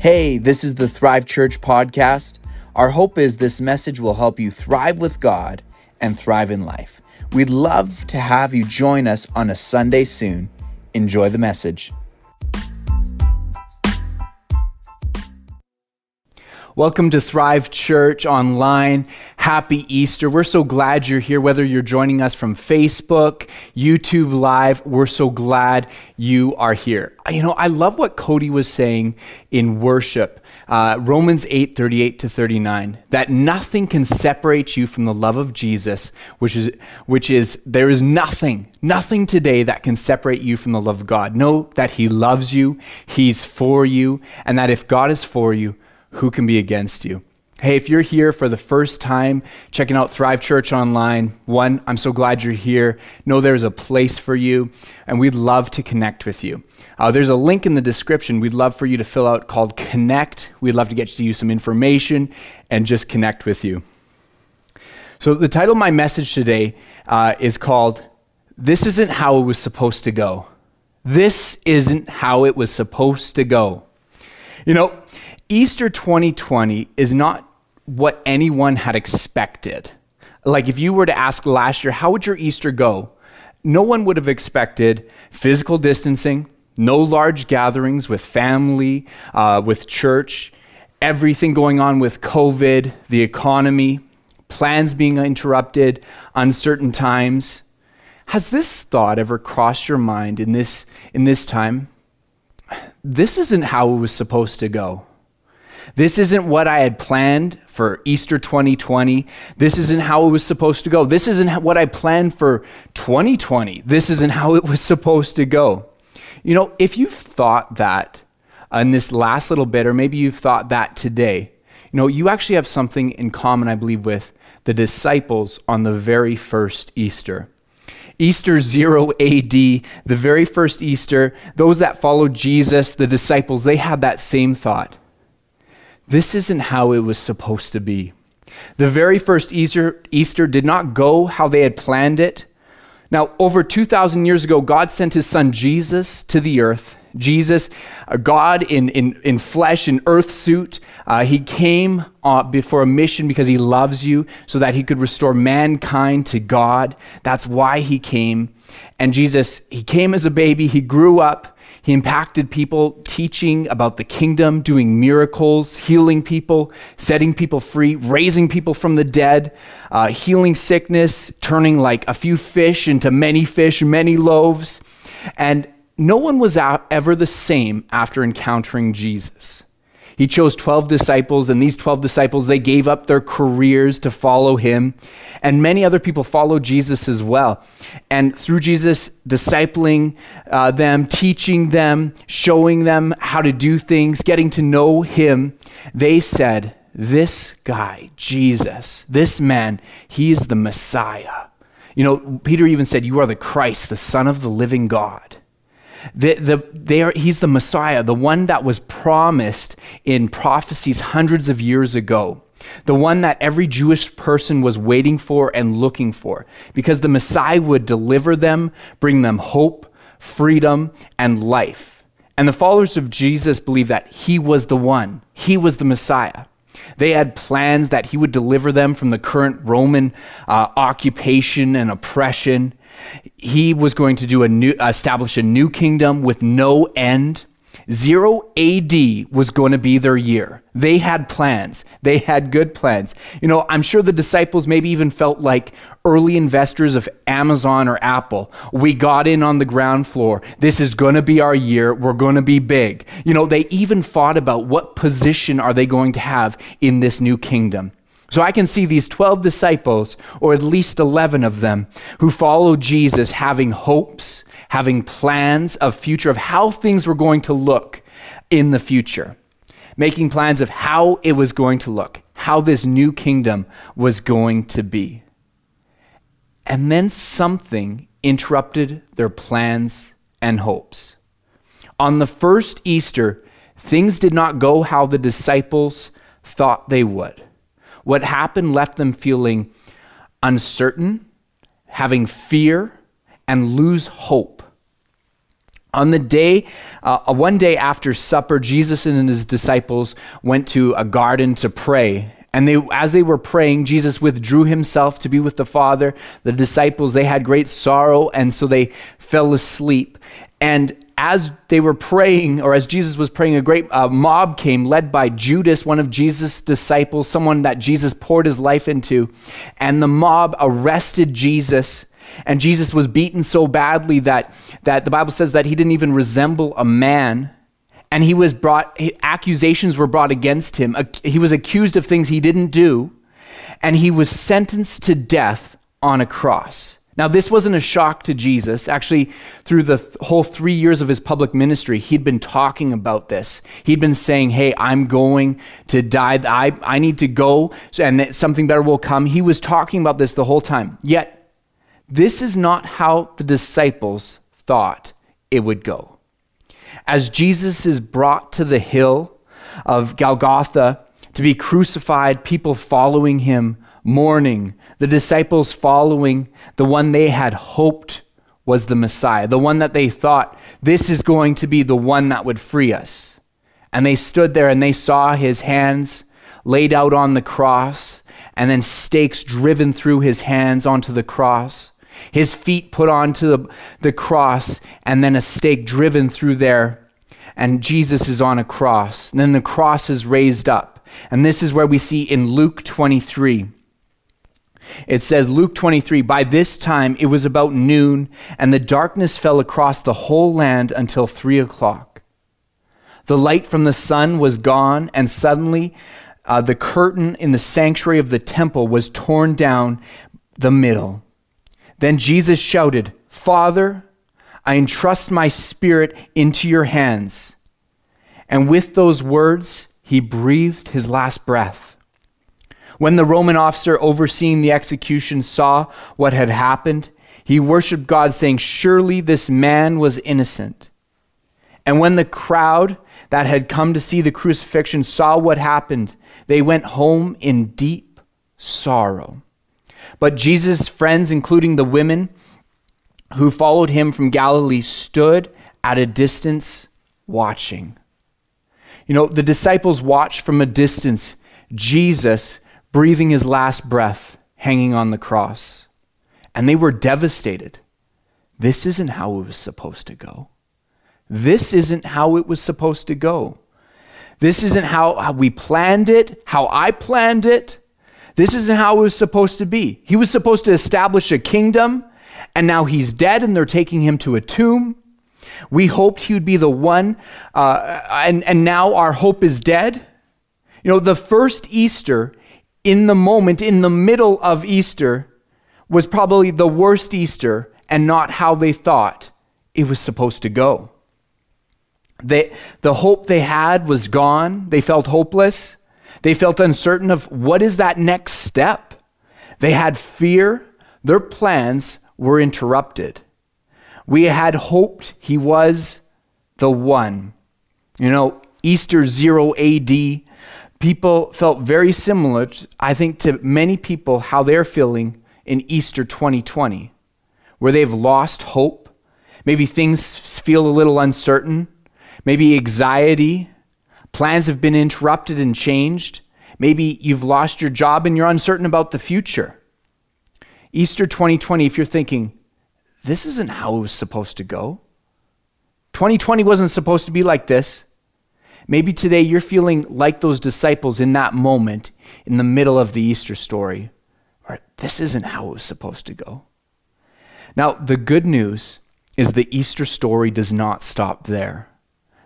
Hey, this is the Thrive Church podcast. Our hope is this message will help you thrive with God and thrive in life. We'd love to have you join us on a Sunday soon. Enjoy the message. Welcome to Thrive Church Online. Happy Easter. We're so glad you're here, whether you're joining us from Facebook, YouTube Live. We're so glad you are here. You know, I love what Cody was saying in worship. Uh, Romans 8 38 to 39, that nothing can separate you from the love of Jesus, which is, which is, there is nothing, nothing today that can separate you from the love of God. Know that He loves you, He's for you, and that if God is for you, who can be against you? Hey, if you're here for the first time checking out Thrive Church online, one, I'm so glad you're here. Know there's a place for you, and we'd love to connect with you. Uh, there's a link in the description we'd love for you to fill out called Connect. We'd love to get to you some information and just connect with you. So, the title of my message today uh, is called This Isn't How It Was Supposed to Go. This isn't how it was supposed to go. You know, Easter 2020 is not what anyone had expected. Like, if you were to ask last year, how would your Easter go? No one would have expected physical distancing, no large gatherings with family, uh, with church, everything going on with COVID, the economy, plans being interrupted, uncertain times. Has this thought ever crossed your mind in this, in this time? This isn't how it was supposed to go. This isn't what I had planned for Easter 2020. This isn't how it was supposed to go. This isn't what I planned for 2020. This isn't how it was supposed to go. You know, if you've thought that in this last little bit, or maybe you've thought that today, you know, you actually have something in common, I believe, with the disciples on the very first Easter. Easter 0 AD, the very first Easter, those that followed Jesus, the disciples, they had that same thought. This isn't how it was supposed to be. The very first Easter, Easter did not go how they had planned it. Now, over 2,000 years ago, God sent his son Jesus to the earth. Jesus, a God in, in, in flesh, in earth suit, uh, he came uh, before a mission because he loves you so that he could restore mankind to God. That's why he came. And Jesus, he came as a baby, he grew up, he impacted people, teaching about the kingdom, doing miracles, healing people, setting people free, raising people from the dead, uh, healing sickness, turning like a few fish into many fish, many loaves. And no one was ever the same after encountering Jesus. He chose 12 disciples, and these 12 disciples, they gave up their careers to follow him. And many other people followed Jesus as well. And through Jesus discipling uh, them, teaching them, showing them how to do things, getting to know him, they said, This guy, Jesus, this man, he is the Messiah. You know, Peter even said, You are the Christ, the Son of the living God. The, the, they are, he's the Messiah, the one that was promised in prophecies hundreds of years ago, the one that every Jewish person was waiting for and looking for, because the Messiah would deliver them, bring them hope, freedom, and life. And the followers of Jesus believed that he was the one, he was the Messiah. They had plans that he would deliver them from the current Roman uh, occupation and oppression he was going to do a new, establish a new kingdom with no end. Zero AD was going to be their year. They had plans. They had good plans. You know, I'm sure the disciples maybe even felt like early investors of Amazon or Apple. We got in on the ground floor. This is going to be our year. We're going to be big. You know, they even thought about what position are they going to have in this new kingdom. So I can see these 12 disciples, or at least 11 of them, who followed Jesus having hopes, having plans of future, of how things were going to look in the future, making plans of how it was going to look, how this new kingdom was going to be. And then something interrupted their plans and hopes. On the first Easter, things did not go how the disciples thought they would. What happened left them feeling uncertain, having fear, and lose hope. On the day, uh, one day after supper, Jesus and his disciples went to a garden to pray. And they, as they were praying, Jesus withdrew himself to be with the Father. The disciples, they had great sorrow, and so they fell asleep. And as they were praying, or as Jesus was praying, a great uh, mob came led by Judas, one of Jesus' disciples, someone that Jesus poured his life into. And the mob arrested Jesus. And Jesus was beaten so badly that, that the Bible says that he didn't even resemble a man and he was brought accusations were brought against him he was accused of things he didn't do and he was sentenced to death on a cross now this wasn't a shock to jesus. Actually through the th- whole three years of his public ministry he'd been talking about this. He'd been saying hey i'm going to die. I, I need to go and something better will come. He was talking about this the whole time. Yet this is not how the disciples thought it would go. As Jesus is brought to the hill of Golgotha to be crucified, people following him, mourning, the disciples following the one they had hoped was the Messiah, the one that they thought this is going to be the one that would free us. And they stood there and they saw his hands laid out on the cross and then stakes driven through his hands onto the cross his feet put onto the, the cross, and then a stake driven through there. And Jesus is on a cross. And then the cross is raised up. And this is where we see in Luke 23. It says, Luke 23, by this time it was about noon, and the darkness fell across the whole land until three o'clock. The light from the sun was gone, and suddenly uh, the curtain in the sanctuary of the temple was torn down the middle. Then Jesus shouted, Father, I entrust my spirit into your hands. And with those words, he breathed his last breath. When the Roman officer overseeing the execution saw what had happened, he worshiped God, saying, Surely this man was innocent. And when the crowd that had come to see the crucifixion saw what happened, they went home in deep sorrow. But Jesus' friends, including the women who followed him from Galilee, stood at a distance watching. You know, the disciples watched from a distance Jesus breathing his last breath hanging on the cross. And they were devastated. This isn't how it was supposed to go. This isn't how it was supposed to go. This isn't how, we planned it, how I planned it. This isn't how it was supposed to be. He was supposed to establish a kingdom, and now he's dead, and they're taking him to a tomb. We hoped he would be the one, uh, and, and now our hope is dead. You know, the first Easter, in the moment, in the middle of Easter, was probably the worst Easter and not how they thought it was supposed to go. They, the hope they had was gone. They felt hopeless. They felt uncertain of what is that next step. They had fear. Their plans were interrupted. We had hoped he was the one. You know, Easter 0 AD, people felt very similar, I think, to many people how they're feeling in Easter 2020, where they've lost hope. Maybe things feel a little uncertain. Maybe anxiety, Plans have been interrupted and changed. Maybe you've lost your job and you're uncertain about the future. Easter 2020, if you're thinking, this isn't how it was supposed to go, 2020 wasn't supposed to be like this. Maybe today you're feeling like those disciples in that moment in the middle of the Easter story, where this isn't how it was supposed to go. Now, the good news is the Easter story does not stop there.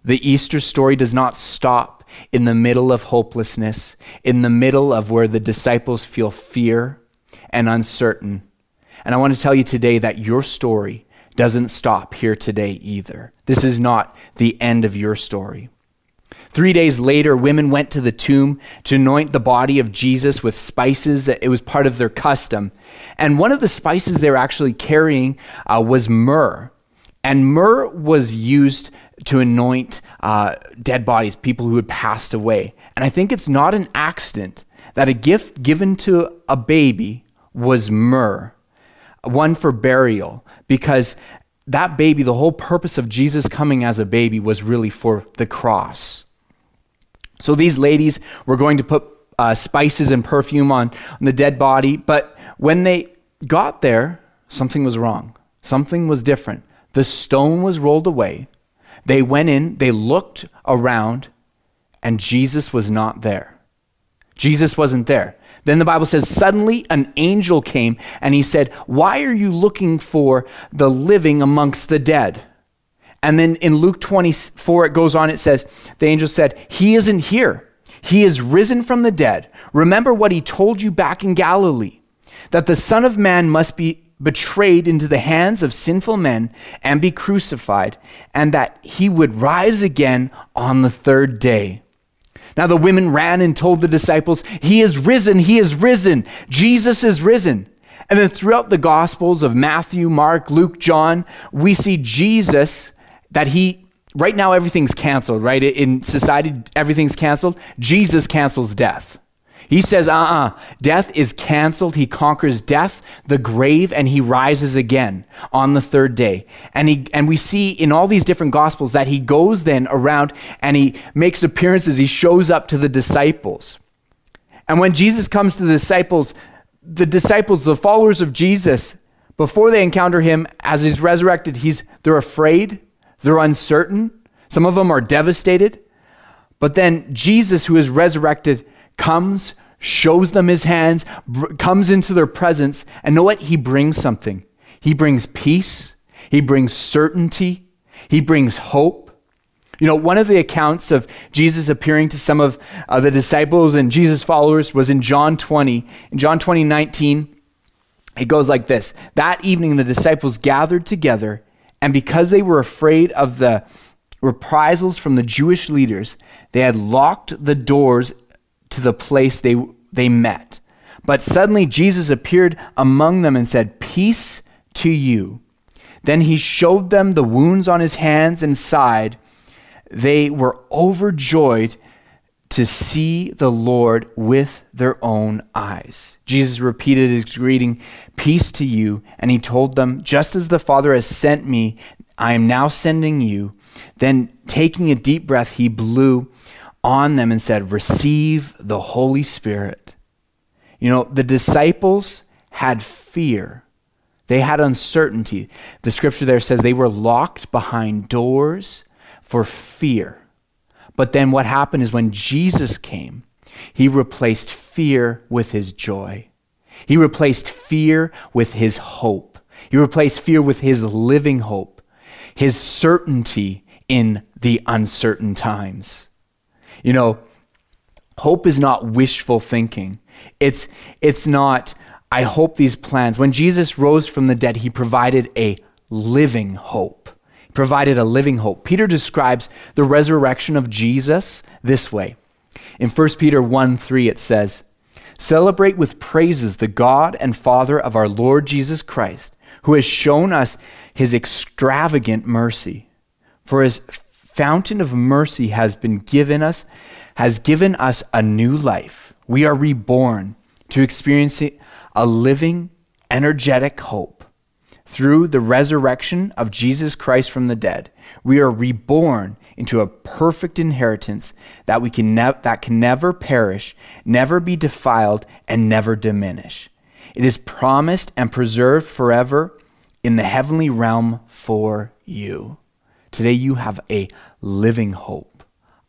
The Easter story does not stop in the middle of hopelessness, in the middle of where the disciples feel fear and uncertain. And I want to tell you today that your story doesn't stop here today either. This is not the end of your story. Three days later, women went to the tomb to anoint the body of Jesus with spices. It was part of their custom. And one of the spices they were actually carrying uh, was myrrh. And myrrh was used to anoint uh, dead bodies, people who had passed away. And I think it's not an accident that a gift given to a baby was myrrh, one for burial, because that baby, the whole purpose of Jesus coming as a baby was really for the cross. So these ladies were going to put uh, spices and perfume on, on the dead body, but when they got there, something was wrong. Something was different. The stone was rolled away. They went in, they looked around, and Jesus was not there. Jesus wasn't there. Then the Bible says, suddenly an angel came and he said, Why are you looking for the living amongst the dead? And then in Luke 24, it goes on, it says, The angel said, He isn't here. He is risen from the dead. Remember what he told you back in Galilee that the Son of Man must be betrayed into the hands of sinful men and be crucified, and that he would rise again on the third day. Now the women ran and told the disciples, He is risen, He is risen, Jesus is risen. And then throughout the Gospels of Matthew, Mark, Luke, John, we see Jesus that He, right now everything's canceled, right? In society, everything's canceled. Jesus cancels death. He says, uh uh-uh. uh death is canceled. He conquers death, the grave, and he rises again on the third day. And, he, and we see in all these different gospels that he goes then around and he makes appearances. He shows up to the disciples. And when Jesus comes to the disciples, the disciples, the followers of Jesus, before they encounter him as he's resurrected, he's, they're afraid, they're uncertain. Some of them are devastated. But then Jesus, who is resurrected, comes, shows them his hands, br- comes into their presence, and know what? He brings something. He brings peace, he brings certainty, he brings hope. You know, one of the accounts of Jesus appearing to some of uh, the disciples and Jesus' followers was in John 20. In John 20, 19, it goes like this That evening, the disciples gathered together, and because they were afraid of the reprisals from the Jewish leaders, they had locked the doors to the place they, they met. But suddenly Jesus appeared among them and said, Peace to you. Then he showed them the wounds on his hands and side. They were overjoyed to see the Lord with their own eyes. Jesus repeated his greeting, Peace to you. And he told them, Just as the Father has sent me, I am now sending you. Then, taking a deep breath, he blew on them and said, Receive the Holy Spirit. You know, the disciples had fear, they had uncertainty. The scripture there says they were locked behind doors for fear. But then what happened is when Jesus came, he replaced fear with his joy. He replaced fear with his hope. He replaced fear with his living hope, his certainty in the uncertain times. You know, hope is not wishful thinking. It's it's not I hope these plans. When Jesus rose from the dead, he provided a living hope. He provided a living hope. Peter describes the resurrection of Jesus this way. In 1 Peter 1 3, it says, Celebrate with praises the God and Father of our Lord Jesus Christ, who has shown us his extravagant mercy. For his fountain of mercy has been given us, has given us a new life. We are reborn to experience a living, energetic hope. Through the resurrection of Jesus Christ from the dead, we are reborn into a perfect inheritance that, we can ne- that can never perish, never be defiled, and never diminish. It is promised and preserved forever in the heavenly realm for you. Today you have a living hope,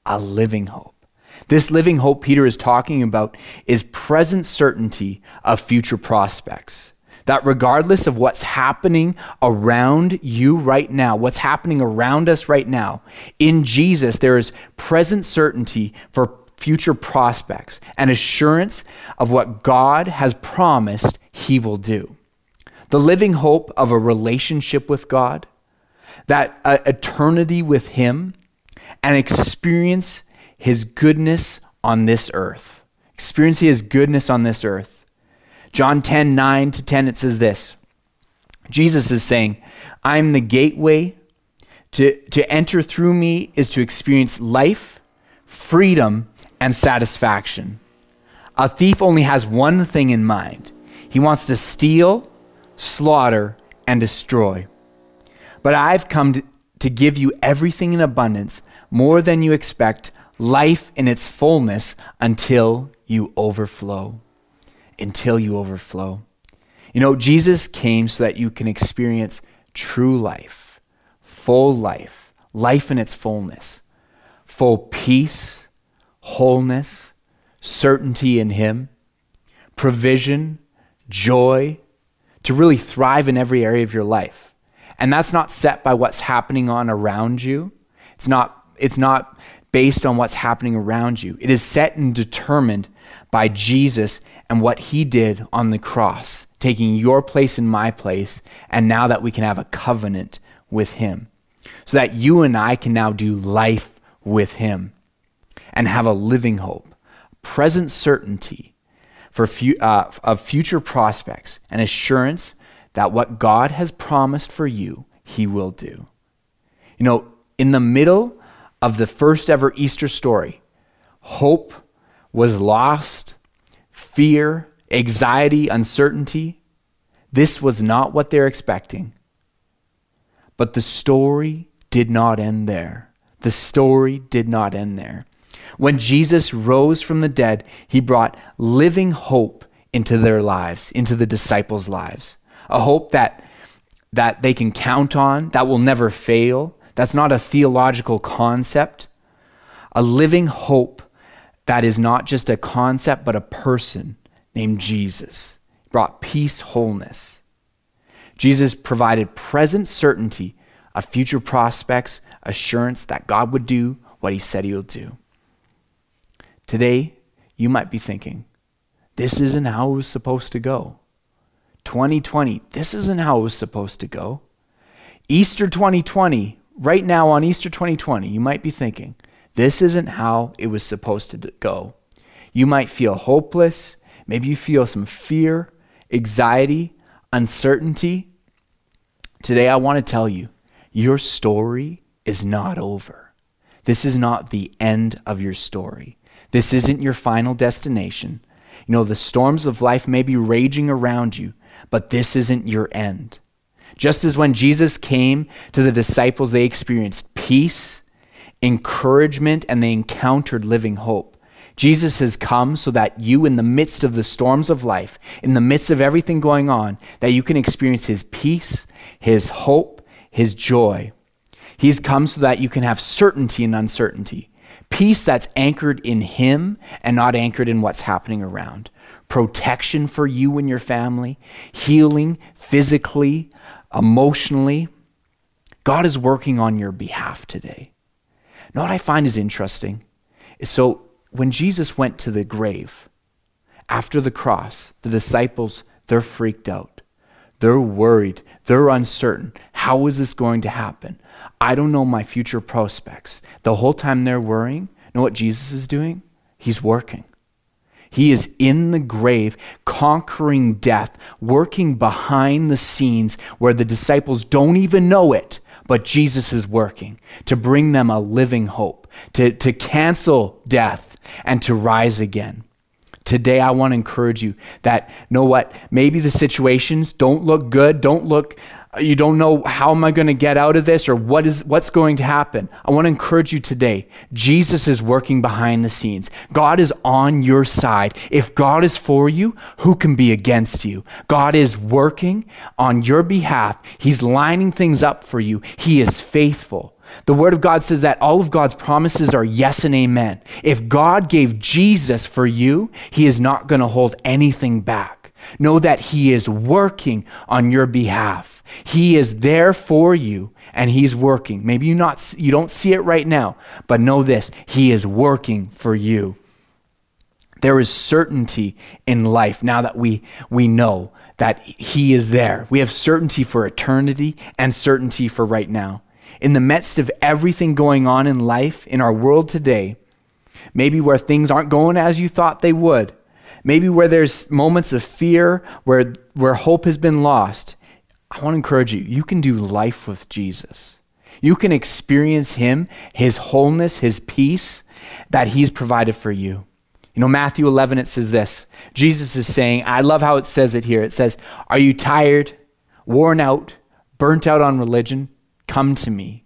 a living hope. This living hope Peter is talking about is present certainty of future prospects. That regardless of what's happening around you right now, what's happening around us right now, in Jesus, there is present certainty for future prospects and assurance of what God has promised he will do. The living hope of a relationship with God, that uh, eternity with Him and experience His goodness on this earth. Experience His goodness on this earth. John 10 9 to 10, it says this Jesus is saying, I'm the gateway. To, to enter through me is to experience life, freedom, and satisfaction. A thief only has one thing in mind he wants to steal, slaughter, and destroy. But I've come to, to give you everything in abundance, more than you expect, life in its fullness until you overflow. Until you overflow. You know, Jesus came so that you can experience true life, full life, life in its fullness, full peace, wholeness, certainty in Him, provision, joy, to really thrive in every area of your life. And that's not set by what's happening on around you. It's not, it's not based on what's happening around you. It is set and determined by Jesus and what he did on the cross, taking your place and my place, and now that we can have a covenant with him. So that you and I can now do life with him and have a living hope, present certainty for fu- uh, of future prospects and assurance that what God has promised for you, He will do. You know, in the middle of the first ever Easter story, hope was lost, fear, anxiety, uncertainty. This was not what they're expecting. But the story did not end there. The story did not end there. When Jesus rose from the dead, he brought living hope into their lives, into the disciples' lives. A hope that that they can count on, that will never fail. That's not a theological concept. A living hope that is not just a concept, but a person named Jesus. brought peace, wholeness. Jesus provided present certainty of future prospects, assurance that God would do what he said he would do. Today, you might be thinking, this isn't how it was supposed to go. 2020, this isn't how it was supposed to go. Easter 2020, right now on Easter 2020, you might be thinking, this isn't how it was supposed to go. You might feel hopeless. Maybe you feel some fear, anxiety, uncertainty. Today, I want to tell you your story is not over. This is not the end of your story. This isn't your final destination. You know, the storms of life may be raging around you, but this isn't your end. Just as when Jesus came to the disciples, they experienced peace, encouragement, and they encountered living hope. Jesus has come so that you, in the midst of the storms of life, in the midst of everything going on, that you can experience his peace, his hope, his joy. He's come so that you can have certainty in uncertainty. Peace that's anchored in Him and not anchored in what's happening around. Protection for you and your family, healing physically, emotionally. God is working on your behalf today. Now, what I find is interesting is so when Jesus went to the grave after the cross, the disciples, they're freaked out. They're worried. They're uncertain. How is this going to happen? I don't know my future prospects. The whole time they're worrying, know what Jesus is doing? He's working. He is in the grave, conquering death, working behind the scenes where the disciples don't even know it, but Jesus is working to bring them a living hope, to, to cancel death and to rise again. Today, I want to encourage you that, know what? Maybe the situations don't look good, don't look you don't know how am I going to get out of this or what is what's going to happen. I want to encourage you today. Jesus is working behind the scenes. God is on your side. If God is for you, who can be against you? God is working on your behalf. He's lining things up for you. He is faithful. The Word of God says that all of God's promises are yes and amen. If God gave Jesus for you, He is not going to hold anything back. Know that He is working on your behalf. He is there for you and He's working. Maybe you, not, you don't see it right now, but know this He is working for you. There is certainty in life now that we, we know that He is there. We have certainty for eternity and certainty for right now. In the midst of everything going on in life, in our world today, maybe where things aren't going as you thought they would, maybe where there's moments of fear, where, where hope has been lost, I want to encourage you, you can do life with Jesus. You can experience Him, His wholeness, His peace that He's provided for you. You know, Matthew 11, it says this Jesus is saying, I love how it says it here. It says, Are you tired, worn out, burnt out on religion? Come to me.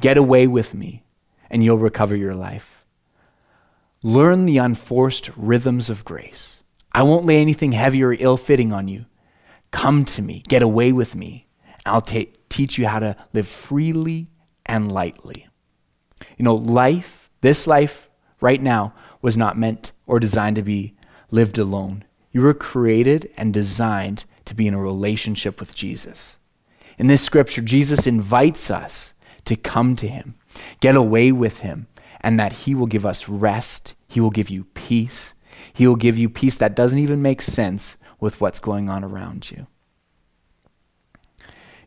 Get away with me, and you'll recover your life. Learn the unforced rhythms of grace. I won't lay anything heavy or ill fitting on you. Come to me. Get away with me. I'll ta- teach you how to live freely and lightly. You know, life, this life right now, was not meant or designed to be lived alone. You were created and designed to be in a relationship with Jesus. In this scripture, Jesus invites us to come to him, get away with him, and that he will give us rest. He will give you peace. He will give you peace that doesn't even make sense with what's going on around you.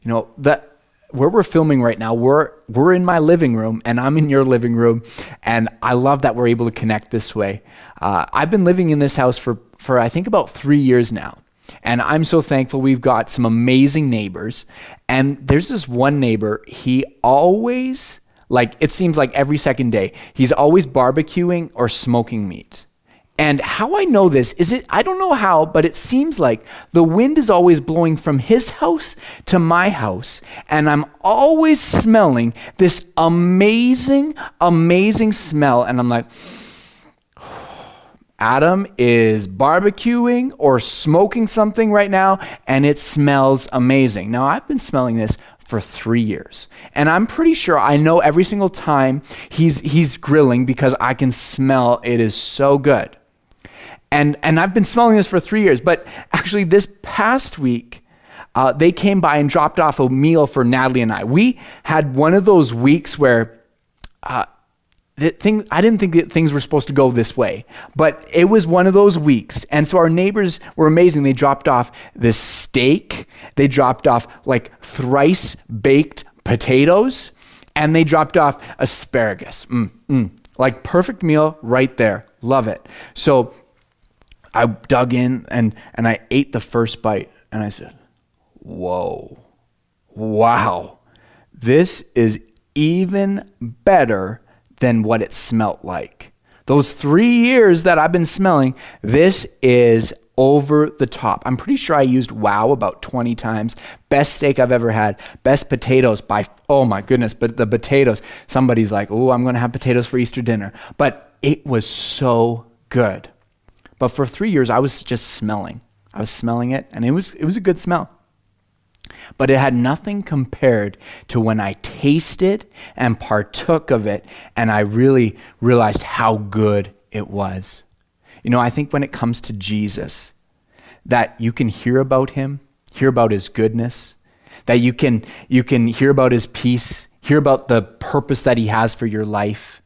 You know, that where we're filming right now, we're we're in my living room and I'm in your living room, and I love that we're able to connect this way. Uh, I've been living in this house for for I think about three years now, and I'm so thankful we've got some amazing neighbors. And there's this one neighbor, he always, like, it seems like every second day, he's always barbecuing or smoking meat. And how I know this is it, I don't know how, but it seems like the wind is always blowing from his house to my house. And I'm always smelling this amazing, amazing smell. And I'm like, Adam is barbecuing or smoking something right now, and it smells amazing. Now, I've been smelling this for three years. And I'm pretty sure I know every single time he's, he's grilling because I can smell it is so good. And, and I've been smelling this for three years. But actually, this past week, uh, they came by and dropped off a meal for Natalie and I. We had one of those weeks where uh, that thing, I didn't think that things were supposed to go this way, but it was one of those weeks. And so our neighbors were amazing. They dropped off this steak, they dropped off like thrice baked potatoes, and they dropped off asparagus. Mm, mm. Like perfect meal right there. Love it. So I dug in and, and I ate the first bite and I said, Whoa, wow, this is even better than what it smelt like. Those three years that I've been smelling, this is over the top. I'm pretty sure I used wow about 20 times. Best steak I've ever had. Best potatoes by, oh my goodness, but the potatoes, somebody's like, oh, I'm going to have potatoes for Easter dinner. But it was so good. But for three years, I was just smelling. I was smelling it, and it was, it was a good smell. But it had nothing compared to when I tasted and partook of it, and I really realized how good it was. You know, I think when it comes to Jesus, that you can hear about him, hear about his goodness, that you can, you can hear about his peace, hear about the purpose that he has for your life.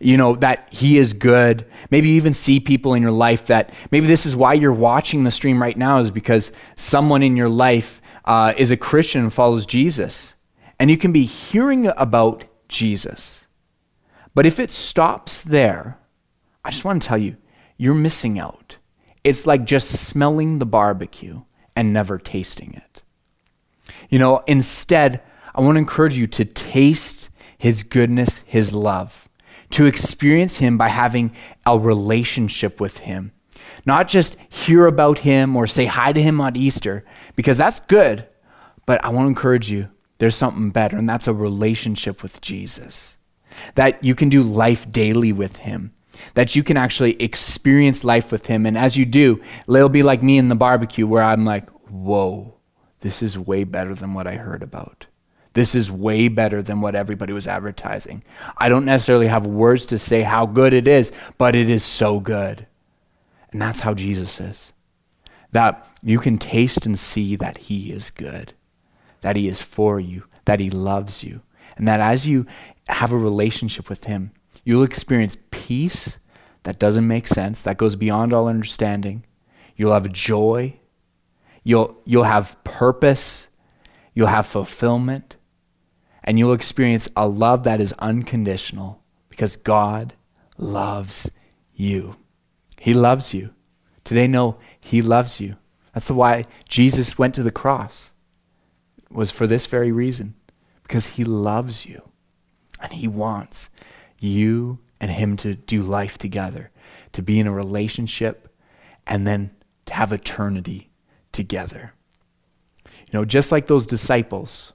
You know, that he is good. Maybe you even see people in your life that maybe this is why you're watching the stream right now, is because someone in your life uh, is a Christian and follows Jesus. And you can be hearing about Jesus. But if it stops there, I just want to tell you, you're missing out. It's like just smelling the barbecue and never tasting it. You know, instead, I want to encourage you to taste his goodness, his love, to experience him by having a relationship with him. Not just hear about him or say hi to him on Easter, because that's good. But I want to encourage you there's something better, and that's a relationship with Jesus. That you can do life daily with him. That you can actually experience life with him. And as you do, it'll be like me in the barbecue where I'm like, whoa, this is way better than what I heard about. This is way better than what everybody was advertising. I don't necessarily have words to say how good it is, but it is so good. And that's how Jesus is. That you can taste and see that He is good, that He is for you, that He loves you, and that as you have a relationship with Him, you'll experience peace that doesn't make sense, that goes beyond all understanding. You'll have joy. You'll, you'll have purpose. You'll have fulfillment. And you'll experience a love that is unconditional because God loves you. He loves you. Today, know He loves you. That's why Jesus went to the cross. Was for this very reason. Because He loves you. And He wants you and Him to do life together, to be in a relationship, and then to have eternity together. You know, just like those disciples,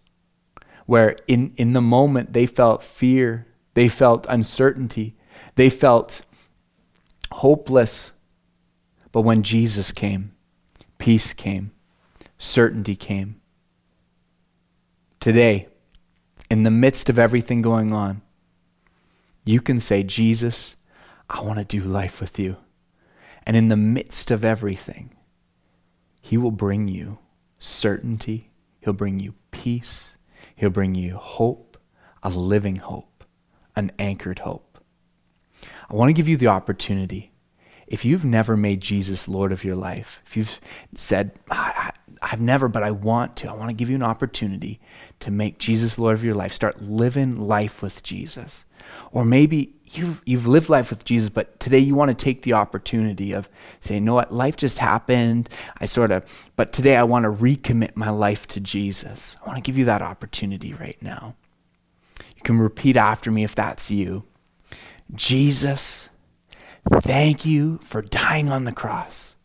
where in, in the moment they felt fear, they felt uncertainty, they felt hopeless. But when Jesus came, peace came, certainty came. Today, in the midst of everything going on, you can say, Jesus, I want to do life with you. And in the midst of everything, He will bring you certainty, He'll bring you peace, He'll bring you hope, a living hope, an anchored hope. I want to give you the opportunity. If you've never made Jesus Lord of your life, if you've said, I've never, but I want to. I want to give you an opportunity to make Jesus Lord of your life. Start living life with Jesus. Or maybe you've, you've lived life with Jesus, but today you want to take the opportunity of saying, you know what, life just happened. I sort of, but today I want to recommit my life to Jesus. I want to give you that opportunity right now. You can repeat after me if that's you. Jesus, thank you for dying on the cross,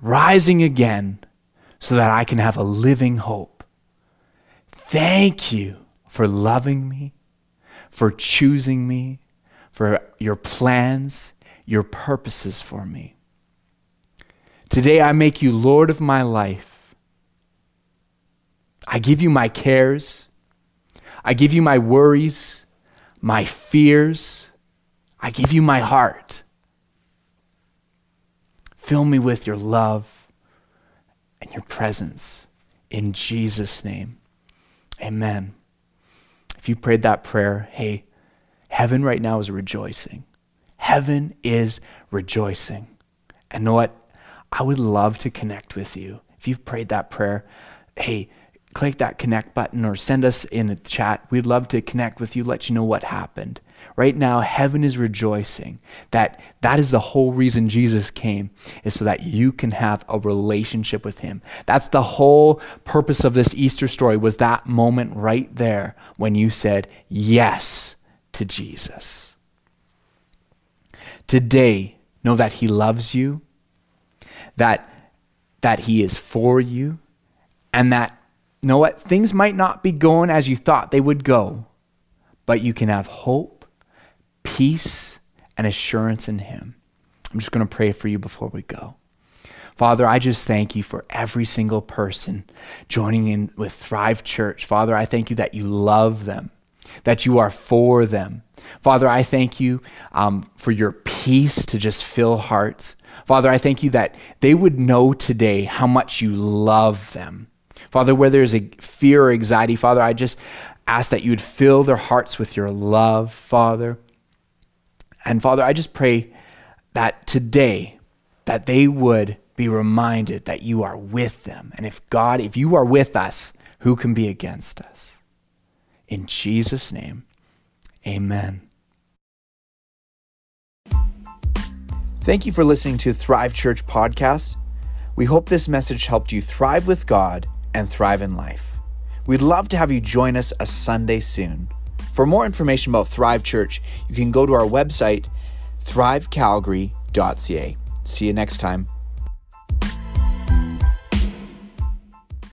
rising again so that I can have a living hope. Thank you for loving me, for choosing me, for your plans, your purposes for me. Today I make you Lord of my life. I give you my cares. I give you my worries, my fears. I give you my heart. Fill me with your love and your presence. In Jesus' name, amen. If you prayed that prayer, hey, heaven right now is rejoicing. Heaven is rejoicing. And know what? I would love to connect with you. If you've prayed that prayer, hey, click that connect button or send us in a chat. We'd love to connect with you, let you know what happened. Right now, heaven is rejoicing that that is the whole reason Jesus came, is so that you can have a relationship with him. That's the whole purpose of this Easter story was that moment right there when you said yes to Jesus. Today, know that he loves you, that that he is for you, and that know what things might not be going as you thought they would go, but you can have hope peace and assurance in Him. I'm just going to pray for you before we go. Father, I just thank you for every single person joining in with Thrive Church. Father, I thank you that you love them, that you are for them. Father, I thank you um, for your peace to just fill hearts. Father, I thank you that they would know today how much you love them. Father, where there's a fear or anxiety, Father, I just ask that you would fill their hearts with your love, Father. And Father, I just pray that today that they would be reminded that you are with them. And if God, if you are with us, who can be against us? In Jesus' name, amen. Thank you for listening to Thrive Church podcast. We hope this message helped you thrive with God and thrive in life. We'd love to have you join us a Sunday soon. For more information about Thrive Church, you can go to our website, thrivecalgary.ca. See you next time.